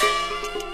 うん。